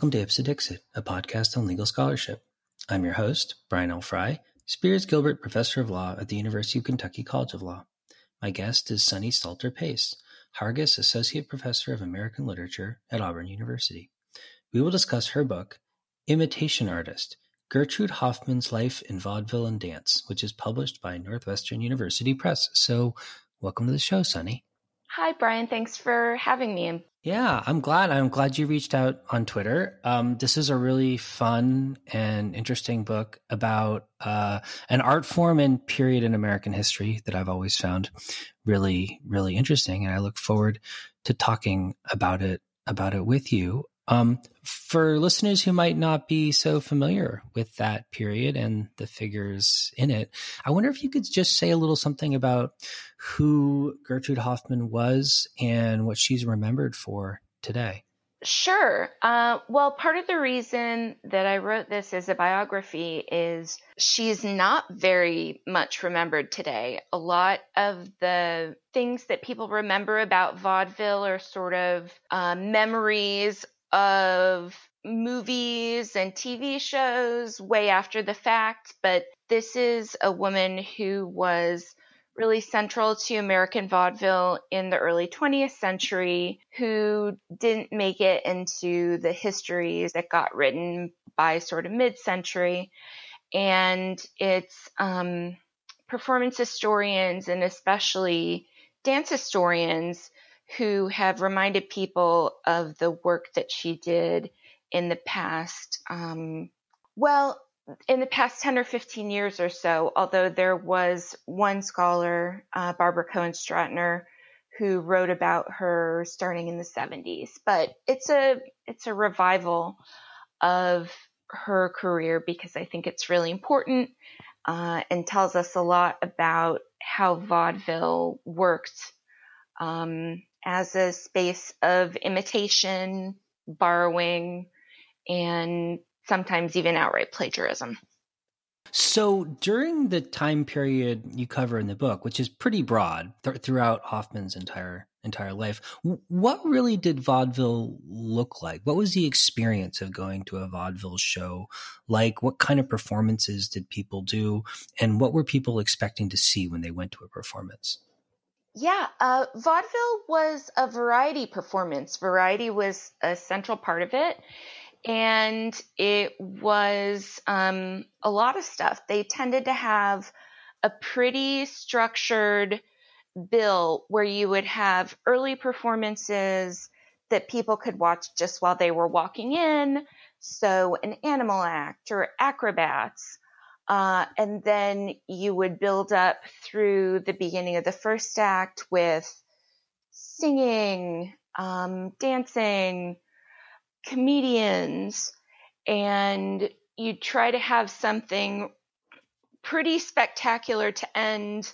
welcome to Ipse Dixit, a podcast on legal scholarship. I'm your host, Brian L. Frye, Spears Gilbert Professor of Law at the University of Kentucky College of Law. My guest is Sunny Stalter Pace, Hargis Associate Professor of American Literature at Auburn University. We will discuss her book, Imitation Artist Gertrude Hoffman's Life in Vaudeville and Dance, which is published by Northwestern University Press. So, welcome to the show, Sunny. Hi, Brian. Thanks for having me. Yeah, I'm glad. I'm glad you reached out on Twitter. Um, this is a really fun and interesting book about uh, an art form and period in American history that I've always found really, really interesting, and I look forward to talking about it about it with you. Um, for listeners who might not be so familiar with that period and the figures in it, I wonder if you could just say a little something about who Gertrude Hoffman was and what she's remembered for today. Sure. Uh, well, part of the reason that I wrote this as a biography is she's not very much remembered today. A lot of the things that people remember about vaudeville are sort of uh, memories of movies and TV shows way after the fact, but this is a woman who was really central to American vaudeville in the early 20th century who didn't make it into the histories that got written by sort of mid century. And it's um, performance historians and especially dance historians who have reminded people of the work that she did in the past. Um, well, in the past 10 or 15 years or so, although there was one scholar, uh, Barbara Cohen Stratyner, who wrote about her starting in the 70s. But it's a it's a revival of her career because I think it's really important uh, and tells us a lot about how vaudeville worked um, as a space of imitation, borrowing, and sometimes even outright plagiarism. So during the time period you cover in the book, which is pretty broad th- throughout Hoffman's entire entire life, w- what really did vaudeville look like? What was the experience of going to a vaudeville show like? What kind of performances did people do, and what were people expecting to see when they went to a performance? Yeah, uh, vaudeville was a variety performance. Variety was a central part of it. And it was um, a lot of stuff. They tended to have a pretty structured bill where you would have early performances that people could watch just while they were walking in. So, an animal act or acrobats. Uh, and then you would build up through the beginning of the first act with singing, um, dancing, comedians, and you try to have something pretty spectacular to end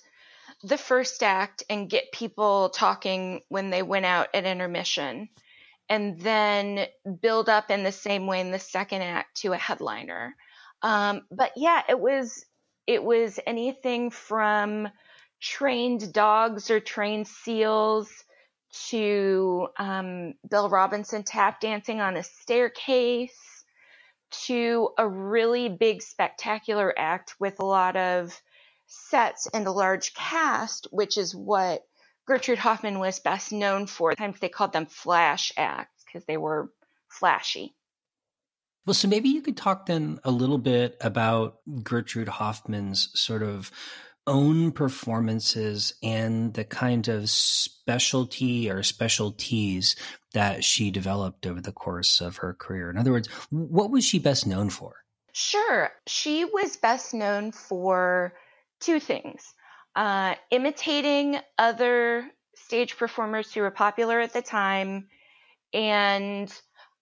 the first act and get people talking when they went out at intermission and then build up in the same way in the second act to a headliner um, but yeah, it was it was anything from trained dogs or trained seals to um, Bill Robinson tap dancing on a staircase to a really big spectacular act with a lot of sets and a large cast, which is what Gertrude Hoffman was best known for. Sometimes they called them flash acts because they were flashy. Well, so maybe you could talk then a little bit about Gertrude Hoffman's sort of own performances and the kind of specialty or specialties that she developed over the course of her career. In other words, what was she best known for? Sure. She was best known for two things uh, imitating other stage performers who were popular at the time and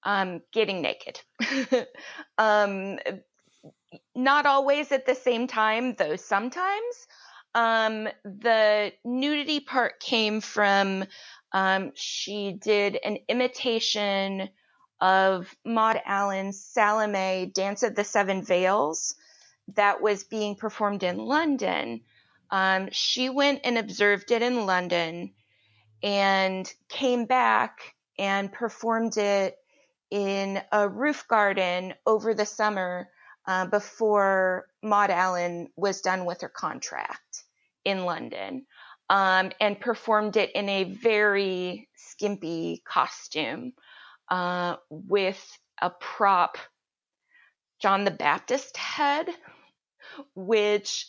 um, getting naked. um, not always at the same time, though sometimes. Um, the nudity part came from um, she did an imitation of Maud Allan's Salome Dance of the Seven Veils that was being performed in London. Um, she went and observed it in London and came back and performed it in a roof garden over the summer uh, before Maud Allan was done with her contract in London um, and performed it in a very skimpy costume uh, with a prop John the Baptist head, which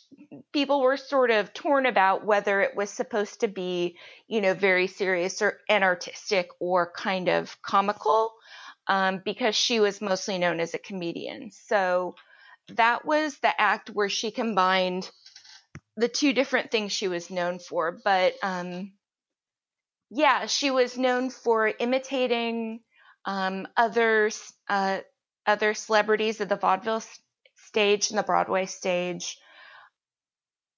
people were sort of torn about whether it was supposed to be, you know, very serious or and artistic or kind of comical, um, because she was mostly known as a comedian. So that was the act where she combined the two different things she was known for. But um, yeah, she was known for imitating um, uh, other celebrities of the vaudeville stage and the Broadway stage.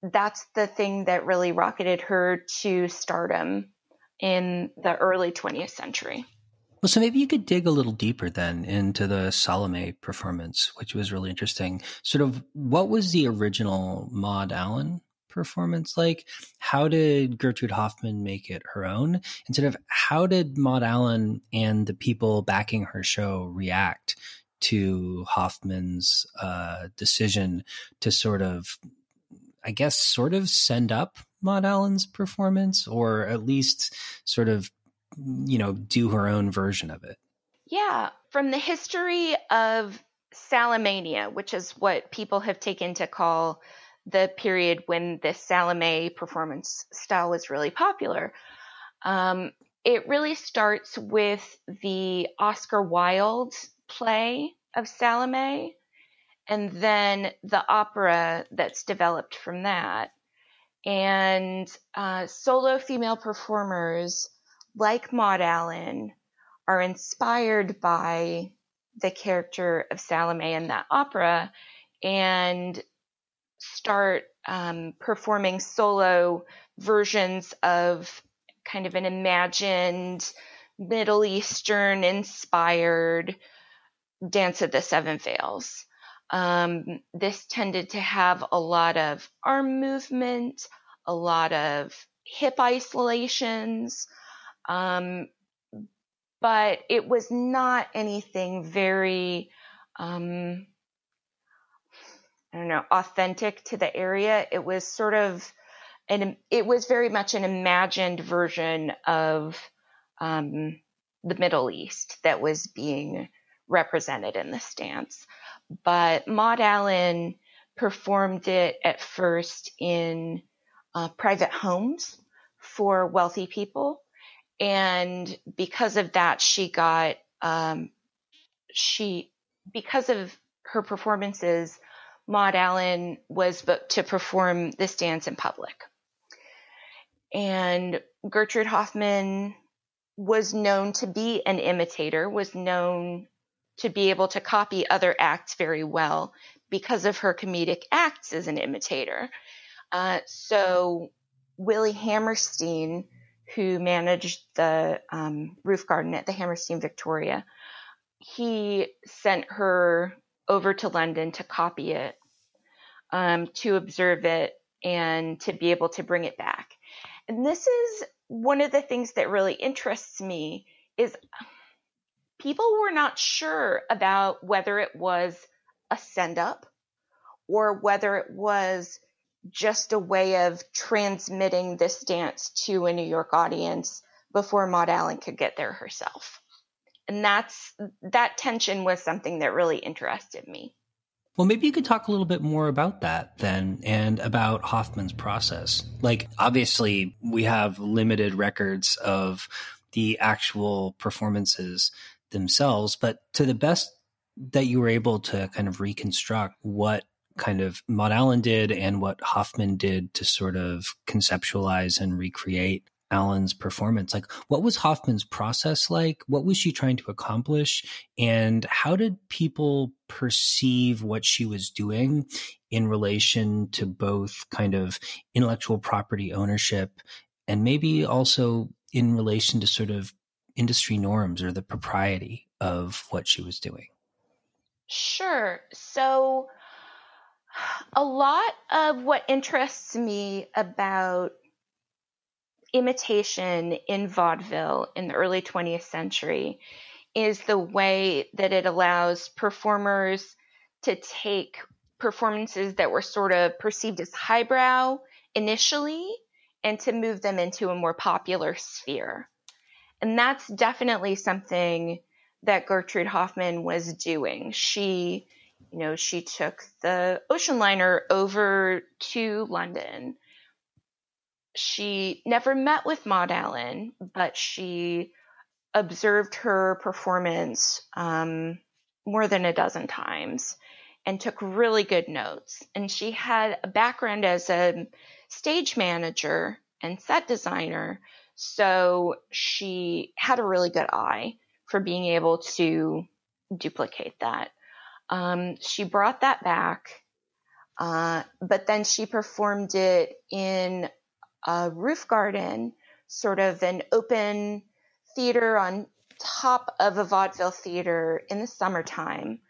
That's the thing that really rocketed her to stardom in the early 20th century. Well, so maybe you could dig a little deeper then into the Salome performance, which was really interesting. Sort of what was the original Maud Allan performance like? How did Gertrude Hoffman make it her own? And sort of how did Maud Allan and the people backing her show react to Hoffman's uh, decision to sort of, I guess, sort of send up Maud Allan's performance, or at least sort of, you know, do her own version of it? Yeah, from the history of Salomania, which is what people have taken to call the period when the Salome performance style was really popular. Um, it really starts with the Oscar Wilde play of Salome and then the opera that's developed from that. And uh, solo female performers like Maud Allan, are inspired by the character of Salome in that opera and start um, performing solo versions of kind of an imagined Middle Eastern inspired Dance of the Seven Veils. Um, this tended to have a lot of arm movement, a lot of hip isolations, um, but it was not anything very um, I don't know, authentic to the area. It was sort of an, it was very much an imagined version of um, the Middle East that was being represented in this dance. But Maud Allan performed it at first in uh, private homes for wealthy people. And because of that, she got, um, she, because of her performances, Maud Allan was booked to perform this dance in public. And Gertrude Hoffman was known to be an imitator, was known to be able to copy other acts very well because of her comedic acts as an imitator. Uh, so Willie Hammerstein, who managed the um, roof garden at the Hammerstein Victoria, he sent her over to London to copy it, um, to observe it, and to be able to bring it back. And this is one of the things that really interests me is people were not sure about whether it was a send up or whether it was just a way of transmitting this dance to a New York audience before Maud Allan could get there herself and that's that tension was something that really interested me. Well, maybe you could talk a little bit more about that then and about Hoffman's process. Like, obviously, we have limited records of the actual performances themselves, but to the best that you were able to kind of reconstruct what kind of Maud Allan did and what Hoffman did to sort of conceptualize and recreate Allan's performance. Like, what was Hoffman's process like? What was she trying to accomplish? And how did people perceive what she was doing in relation to both kind of intellectual property ownership and maybe also in relation to sort of industry norms or the propriety of what she was doing? Sure. So, a lot of what interests me about imitation in vaudeville in the early 20th century is the way that it allows performers to take performances that were sort of perceived as highbrow initially and to move them into a more popular sphere. And that's definitely something that Gertrude Hoffman was doing. She, you know, she took the ocean liner over to London. She never met with Maud Allan, but she observed her performance um, more than a dozen times and took really good notes. And she had a background as a stage manager and set designer. So she had a really good eye for being able to duplicate that. Um, she brought that back, uh, but then she performed it in a roof garden, sort of an open theater on top of a vaudeville theater in the summertime.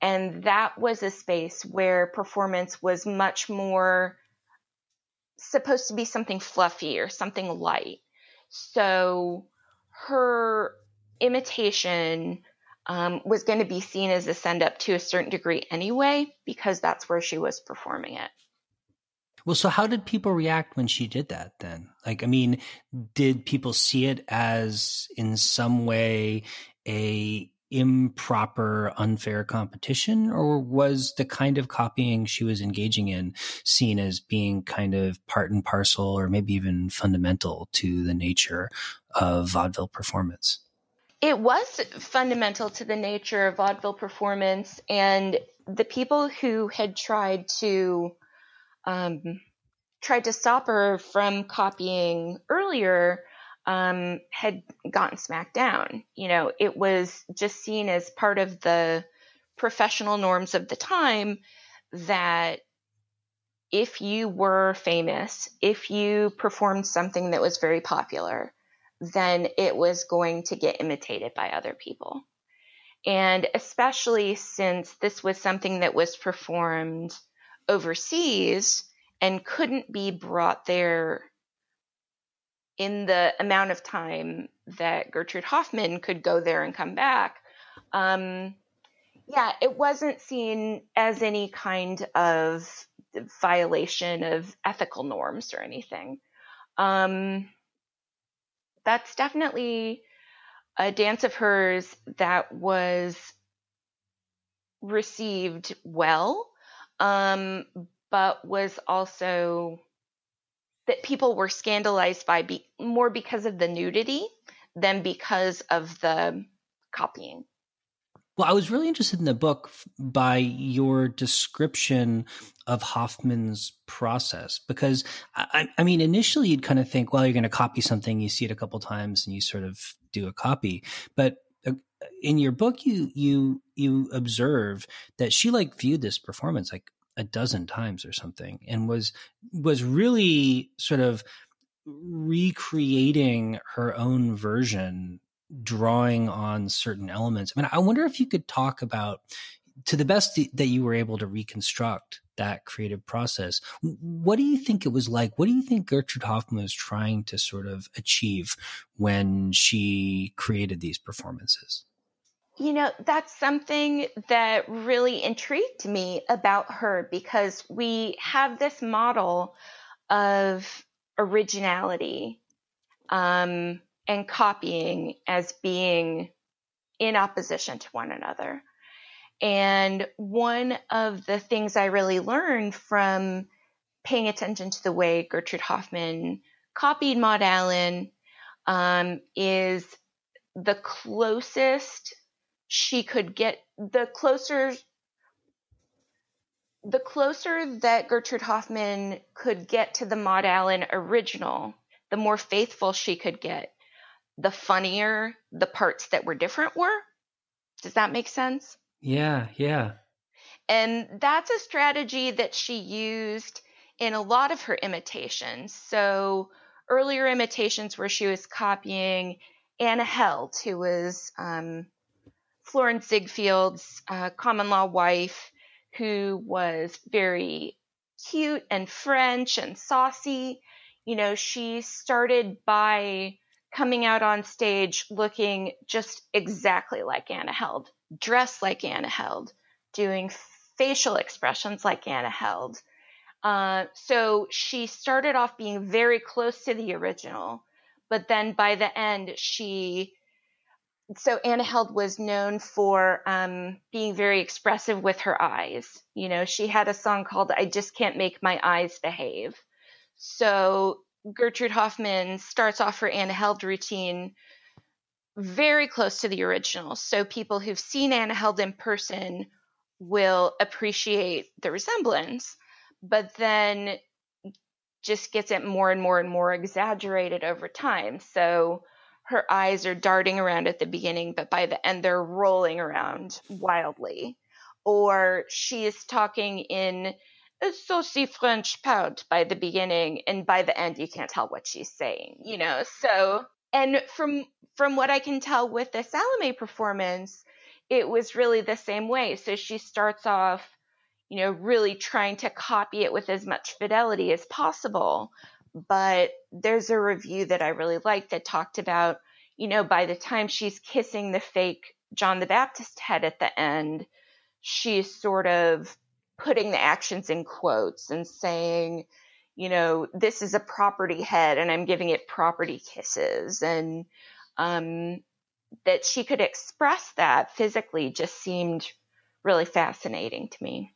And that was a space where performance was much more supposed to be something fluffy or something light. So her imitation um, was going to be seen as a send up to a certain degree anyway, because that's where she was performing it. Well, so how did people react when she did that then? Like, I mean, did people see it as in some way a improper, unfair competition, or was the kind of copying she was engaging in seen as being kind of part and parcel, or maybe even fundamental to the nature of vaudeville performance? It was fundamental to the nature of vaudeville performance, and the people who had tried to um, tried to stop her from copying earlier um, had gotten smacked down. You know, it was just seen as part of the professional norms of the time that if you were famous, if you performed something that was very popular, then it was going to get imitated by other people. And especially since this was something that was performed overseas and couldn't be brought there in the amount of time that Gertrude Hoffman could go there and come back, um, yeah, it wasn't seen as any kind of violation of ethical norms or anything. Um, that's definitely a dance of hers that was received well, um, but was also that people were scandalized by be, more because of the nudity than because of the copying. Well, I was really interested in the book by your description of Hoffman's process because I, I, mean, initially you'd kind of think, well, you're going to copy something, you see it a couple times, and you sort of do a copy. But uh, in your book, you you you observe that she like viewed this performance like a dozen times or something and was was really sort of recreating her own version drawing on certain elements. I mean i wonder if you could talk about to the best that you were able to reconstruct that creative process what do you think it was like? What do you think gertrude Hoffman was trying to sort of achieve when she created these performances? You know, that's something that really intrigued me about her because we have this model of originality um, and copying as being in opposition to one another. And one of the things I really learned from paying attention to the way Gertrude Hoffman copied Maud Allan um, is the closest she could get the closer the closer that Gertrude Hoffman could get to the Maud Allan original, the more faithful she could get, the funnier the parts that were different were. Does that make sense? Yeah, yeah. And that's a strategy that she used in a lot of her imitations. So earlier imitations where she was copying Anna Held, who was um, Florenz Ziegfeld's uh, common law wife, who was very cute and French and saucy. You know, she started by coming out on stage looking just exactly like Anna Held, dressed like Anna Held, doing facial expressions like Anna Held. Uh, so she started off being very close to the original, but then by the end, she. So Anna Held was known for um, being very expressive with her eyes. You know, she had a song called "I Just Can't Make My Eyes Behave." So Gertrude Hoffman starts off her Anna Held routine very close to the original. So people who've seen Anna Held in person will appreciate the resemblance, but then just gets it more and more and more exaggerated over time. So her eyes are darting around at the beginning, but by the end they're rolling around wildly. Or she is talking in a saucy French pout by the beginning, and by the end you can't tell what she's saying, you know. So and from from what I can tell with the Salome performance, it was really the same way. So she starts off, you know, really trying to copy it with as much fidelity as possible. But there's a review that I really liked that talked about, you know, by the time she's kissing the fake John the Baptist head at the end, she's sort of putting the actions in quotes and saying, you know, this is a property head and I'm giving it property kisses. And um, that she could express that physically just seemed really fascinating to me.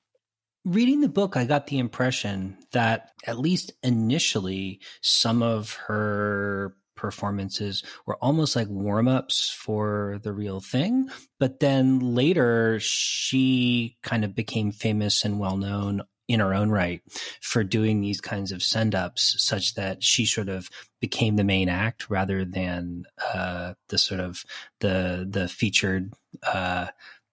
Reading the book, I got the impression that at least initially, some of her performances were almost like warm ups for the real thing. But then later, she kind of became famous and well known in her own right for doing these kinds of send ups such that she sort of became the main act rather than uh, the sort of the the featured uh,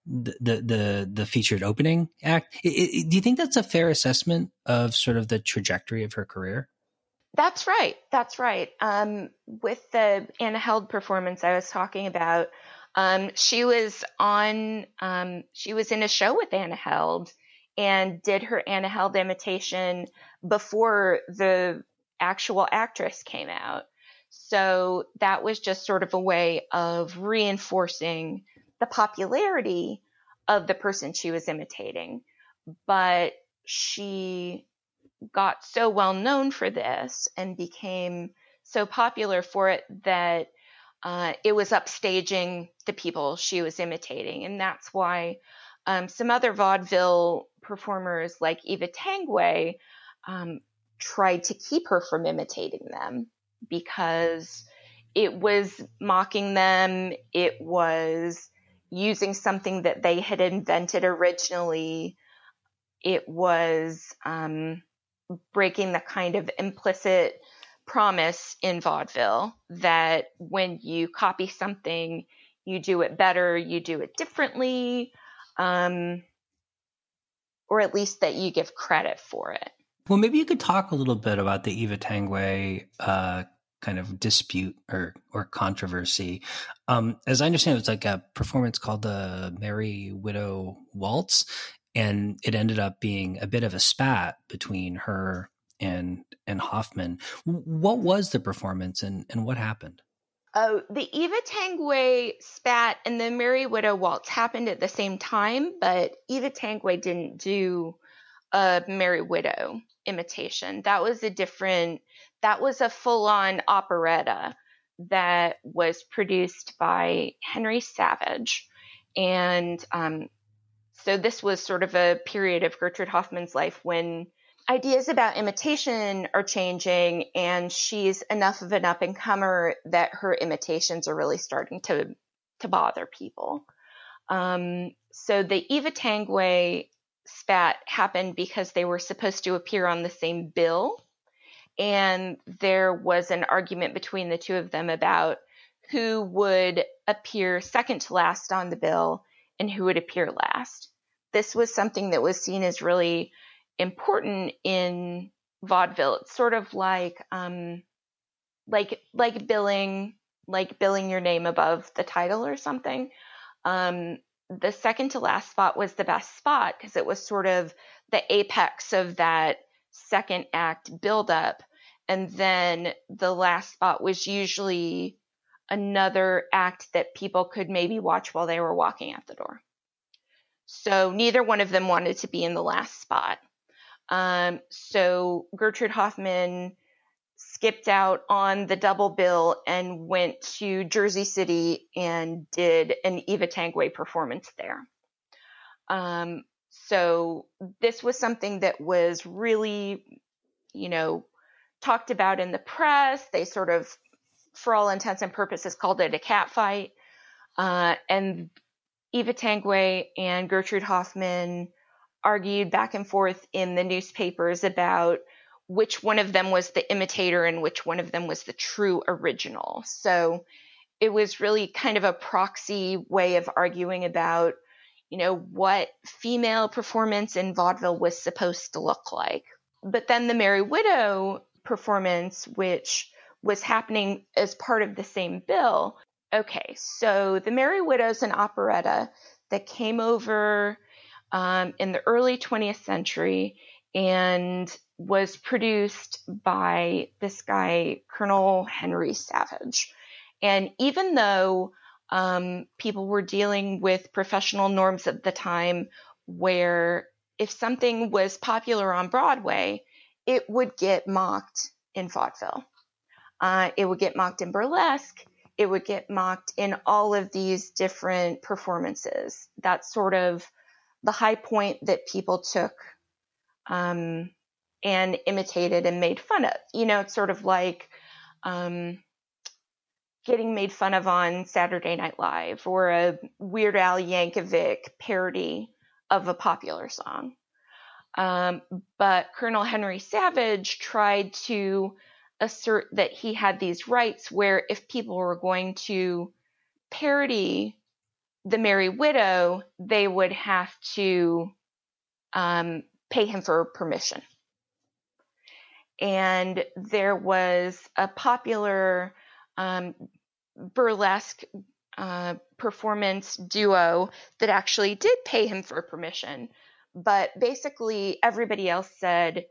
the, the the featured opening act. It, it, do you think that's a fair assessment of sort of the trajectory of her career? That's right. That's right. Um, with the Anna Held performance I was talking about, um, she was on. Um, she was in a show with Anna Held and did her Anna Held imitation before the actual actress came out. So that was just sort of a way of reinforcing the popularity of the person she was imitating. But she got so well known for this and became so popular for it that uh, it was upstaging the people she was imitating. And that's why um, some other vaudeville performers like Eva Tanguay um, tried to keep her from imitating them because it was mocking them. It was using something that they had invented originally. It was um, breaking the kind of implicit promise in vaudeville that when you copy something, you do it better, you do it differently. Um, or at least that you give credit for it. Well, maybe you could talk a little bit about the Eva Tanguay uh, kind of dispute or or controversy. Um, as I understand, it was like a performance called the Merry Widow Waltz, and it ended up being a bit of a spat between her and and Hoffman. What was the performance, and and what happened? Oh, the Eva Tanguay spat and the Merry Widow waltz happened at the same time, but Eva Tanguay didn't do a Merry Widow imitation. That was a different, that was a full on operetta that was produced by Henry Savage. And um, so this was sort of a period of Gertrude Hoffman's life when ideas about imitation are changing and she's enough of an up and comer that her imitations are really starting to to bother people. Um, so the Eva Tanguay spat happened because they were supposed to appear on the same bill, and there was an argument between the two of them about who would appear second to last on the bill and who would appear last. This was something that was seen as really important in vaudeville. It's sort of like um, like like billing like billing your name above the title or something. Um, the second to last spot was the best spot because it was sort of the apex of that second act buildup. And then the last spot was usually another act that people could maybe watch while they were walking out the door. So neither one of them wanted to be in the last spot. Um, so Gertrude Hoffman skipped out on the double bill and went to Jersey City and did an Eva Tanguay performance there. Um, so this was something that was really, you know, talked about in the press. They sort of, for all intents and purposes, called it a cat fight. Uh, and Eva Tanguay and Gertrude Hoffman argued back and forth in the newspapers about which one of them was the imitator and which one of them was the true original. So it was really kind of a proxy way of arguing about, you know, what female performance in vaudeville was supposed to look like. But then the Merry Widow performance, which was happening as part of the same bill. Okay, so the Merry Widow's an operetta that came over um, in the early 20th century and was produced by this guy, Colonel Henry Savage. And even though um, people were dealing with professional norms at the time where if something was popular on Broadway, it would get mocked in vaudeville. Uh, it would get mocked in burlesque. It would get mocked in all of these different performances. That's sort of the high point that people took um, and imitated and made fun of. You know, it's sort of like um, getting made fun of on Saturday Night Live or a Weird Al Yankovic parody of a popular song. Um, but Colonel Henry Savage tried to assert that he had these rights where if people were going to parody the Merry Widow, they would have to um, pay him for permission. And there was a popular um, burlesque uh, performance duo that actually did pay him for permission. But basically, everybody else said,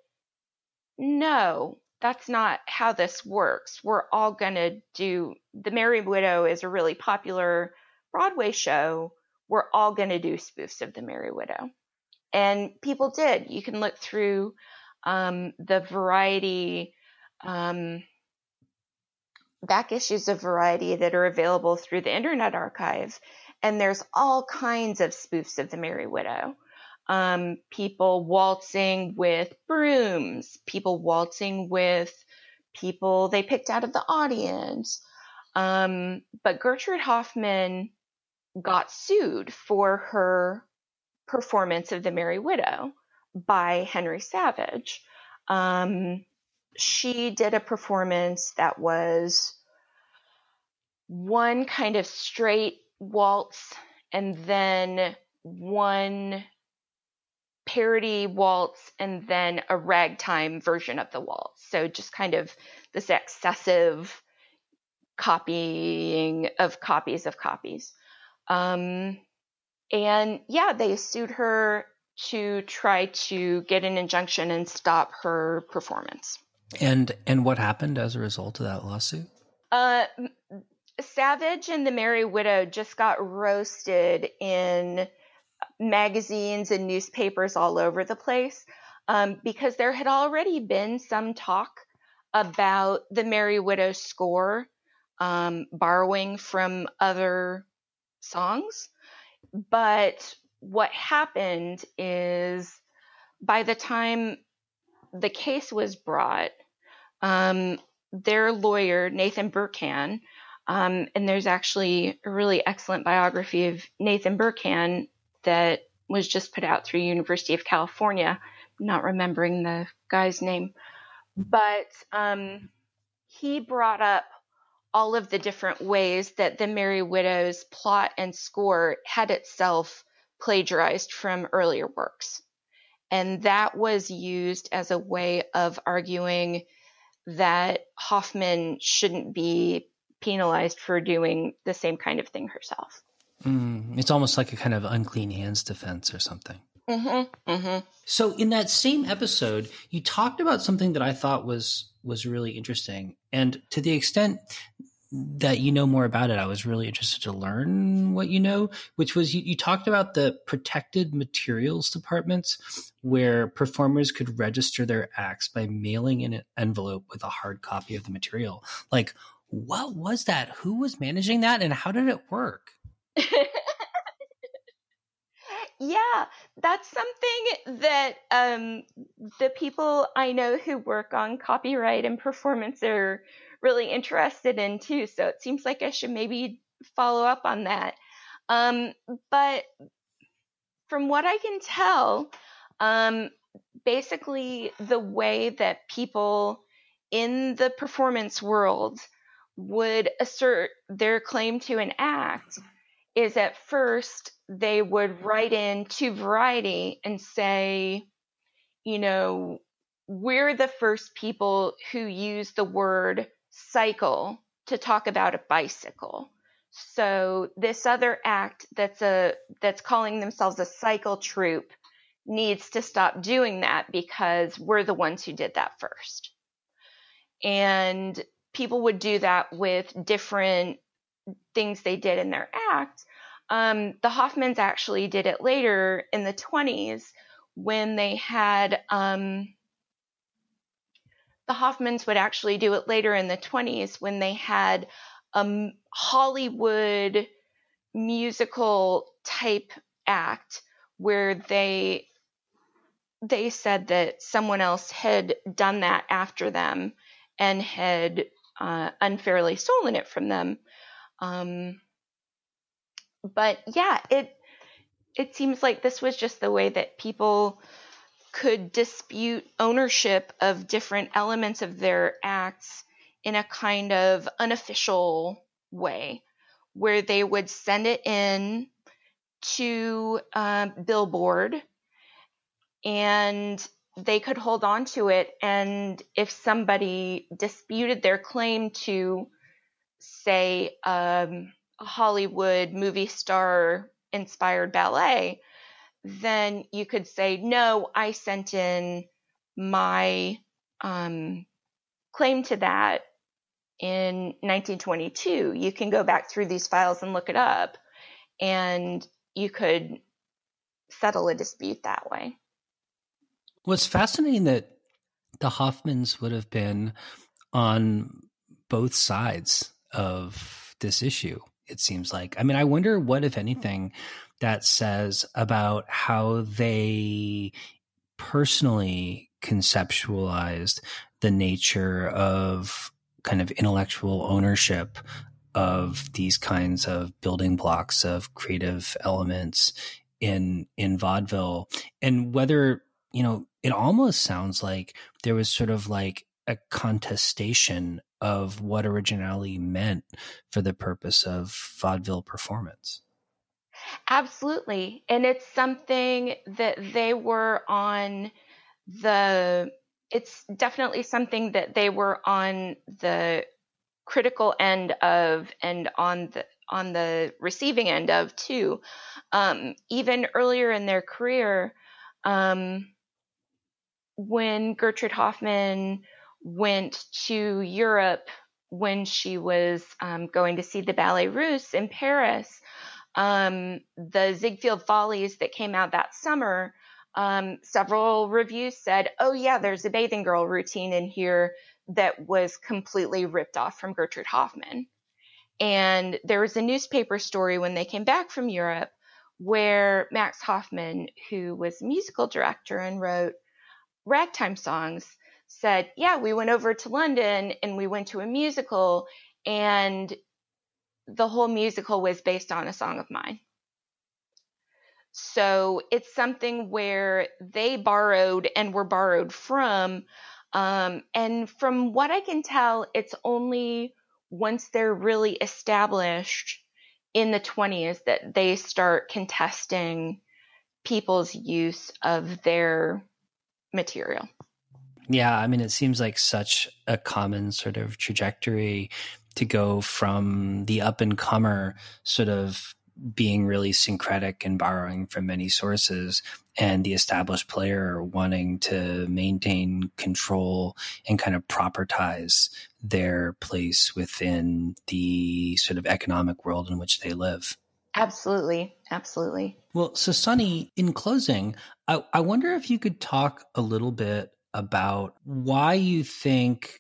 no, that's not how this works. We're all going to do The Merry Widow is a really popular Broadway show. We're all going to do spoofs of The Merry Widow. And people did. You can look through um, the variety, um, back issues of Variety that are available through the Internet Archive. And there's all kinds of spoofs of The Merry Widow. Um, people waltzing with brooms, people waltzing with people they picked out of the audience. Um, but Gertrude Hoffman got sued for her performance of The Merry Widow by Henry Savage. Um, she did a performance that was one kind of straight waltz and then one parody waltz and then a ragtime version of the waltz. So just kind of this excessive copying of copies of copies. Um, and yeah, they sued her to try to get an injunction and stop her performance. And and what happened as a result of that lawsuit? Uh, Savage and the Merry Widow just got roasted in magazines and newspapers all over the place um, because there had already been some talk about the Merry Widow score um, borrowing from other songs. But what happened is by the time the case was brought, um, their lawyer, Nathan Burkan, um, and there's actually a really excellent biography of Nathan Burkan that was just put out through University of California. not remembering the guy's name, but um, he brought up all of the different ways that the Merry Widow's plot and score had itself plagiarized from earlier works. And that was used as a way of arguing that Hoffman shouldn't be penalized for doing the same kind of thing herself. Mm, it's almost like a kind of unclean hands defense or something. Mm-hmm, mm-hmm. So in that same episode, you talked about something that I thought was was really interesting, and to the extent that you know more about it. I was really interested to learn what you know, which was you, you, talked about the protected materials departments where performers could register their acts by mailing in an envelope with a hard copy of the material. Like, what was that? Who was managing that and how did it work? yeah, that's something that um, the people I know who work on copyright and performance are really interested in too. So it seems like I should maybe follow up on that. Um, but from what I can tell, um, basically the way that people in the performance world would assert their claim to an act is at first they would write in to Variety and say, you know, we're the first people who use the word cycle to talk about a bicycle. So this other act that's a that's calling themselves a cycle troupe needs to stop doing that because we're the ones who did that first. And people would do that with different things they did in their act. Um, the Hoffmans actually did it later in the 20s when they had um, the Hoffmans would actually do it later in the 20s when they had a Hollywood musical type act where they they said that someone else had done that after them and had uh, unfairly stolen it from them. Um, but yeah, it it seems like this was just the way that people could dispute ownership of different elements of their acts in a kind of unofficial way, where they would send it in to uh, Billboard and they could hold on to it. And if somebody disputed their claim to, say, um, a Hollywood movie star inspired ballet, then you could say, no, I sent in my um, claim to that in 1922. You can go back through these files and look it up, and you could settle a dispute that way. What's fascinating that the Hoffmans would have been on both sides of this issue it seems like. I mean, I wonder what, if anything, that says about how they personally conceptualized the nature of kind of intellectual ownership of these kinds of building blocks of creative elements in in vaudeville and whether you know it almost sounds like there was sort of like a contestation of what originality meant for the purpose of vaudeville performance. Absolutely. And it's something that they were on the, it's definitely something that they were on the critical end of and on the, on the receiving end of too. Um, even earlier in their career, um, when Gertrude Hoffman went to Europe when she was um, going to see the Ballet Russe in Paris. Um, the Ziegfeld Follies that came out that summer, um, several reviews said, oh, yeah, there's a bathing girl routine in here that was completely ripped off from Gertrude Hoffman. And there was a newspaper story when they came back from Europe where Max Hoffman, who was musical director and wrote ragtime songs, said, Yeah, we went over to London and we went to a musical, and the whole musical was based on a song of mine. So it's something where they borrowed and were borrowed from. Um, and from what I can tell, it's only once they're really established in the 20s that they start contesting people's use of their material. Yeah, I mean, it seems like such a common sort of trajectory to go from the up and comer sort of being really syncretic and borrowing from many sources and the established player wanting to maintain control and kind of propertize their place within the sort of economic world in which they live. Absolutely. Absolutely. Well, so Sunny, in closing, I, I wonder if you could talk a little bit about why you think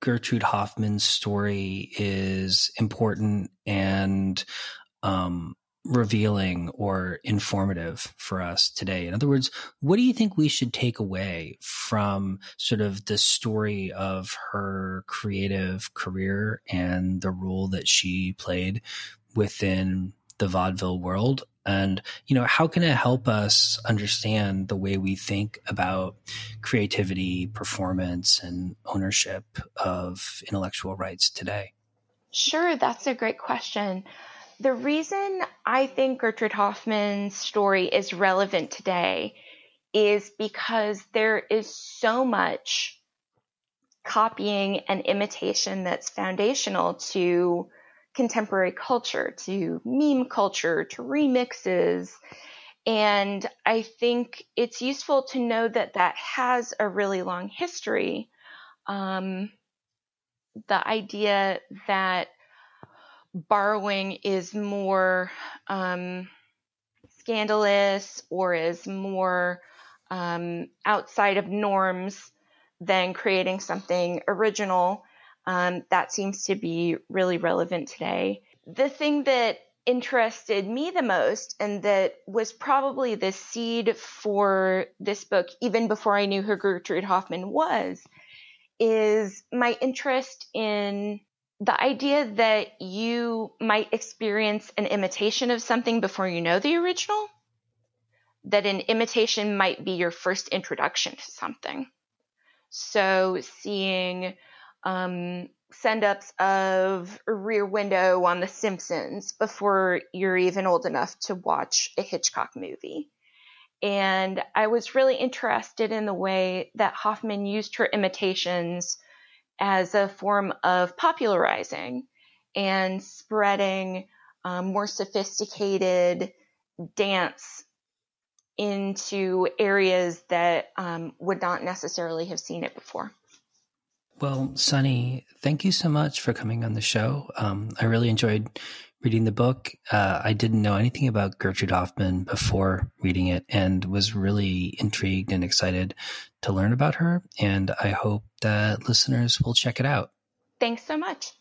Gertrude Hoffman's story is important and um, revealing or informative for us today? In other words, what do you think we should take away from sort of the story of her creative career and the role that she played within the vaudeville world? And, you know, how can it help us understand the way we think about creativity, performance, and ownership of intellectual rights today? Sure, that's a great question. The reason I think Gertrude Hoffman's story is relevant today is because there is so much copying and imitation that's foundational to contemporary culture, to meme culture, to remixes. And I think it's useful to know that that has a really long history. Um, the idea that borrowing is more um, scandalous or is more um, outside of norms than creating something original. Um, that seems to be really relevant today. The thing that interested me the most and that was probably the seed for this book, even before I knew who Gertrude Hoffman was, is my interest in the idea that you might experience an imitation of something before you know the original, that an imitation might be your first introduction to something. So seeing um, send ups of Rear Window on The Simpsons before you're even old enough to watch a Hitchcock movie. And I was really interested in the way that Hoffman used her imitations as a form of popularizing and spreading um, more sophisticated dance into areas that um, would not necessarily have seen it before. Well, Sunny, thank you so much for coming on the show. Um, I really enjoyed reading the book. Uh, I didn't know anything about Gertrude Hoffman before reading it and was really intrigued and excited to learn about her. And I hope that listeners will check it out. Thanks so much.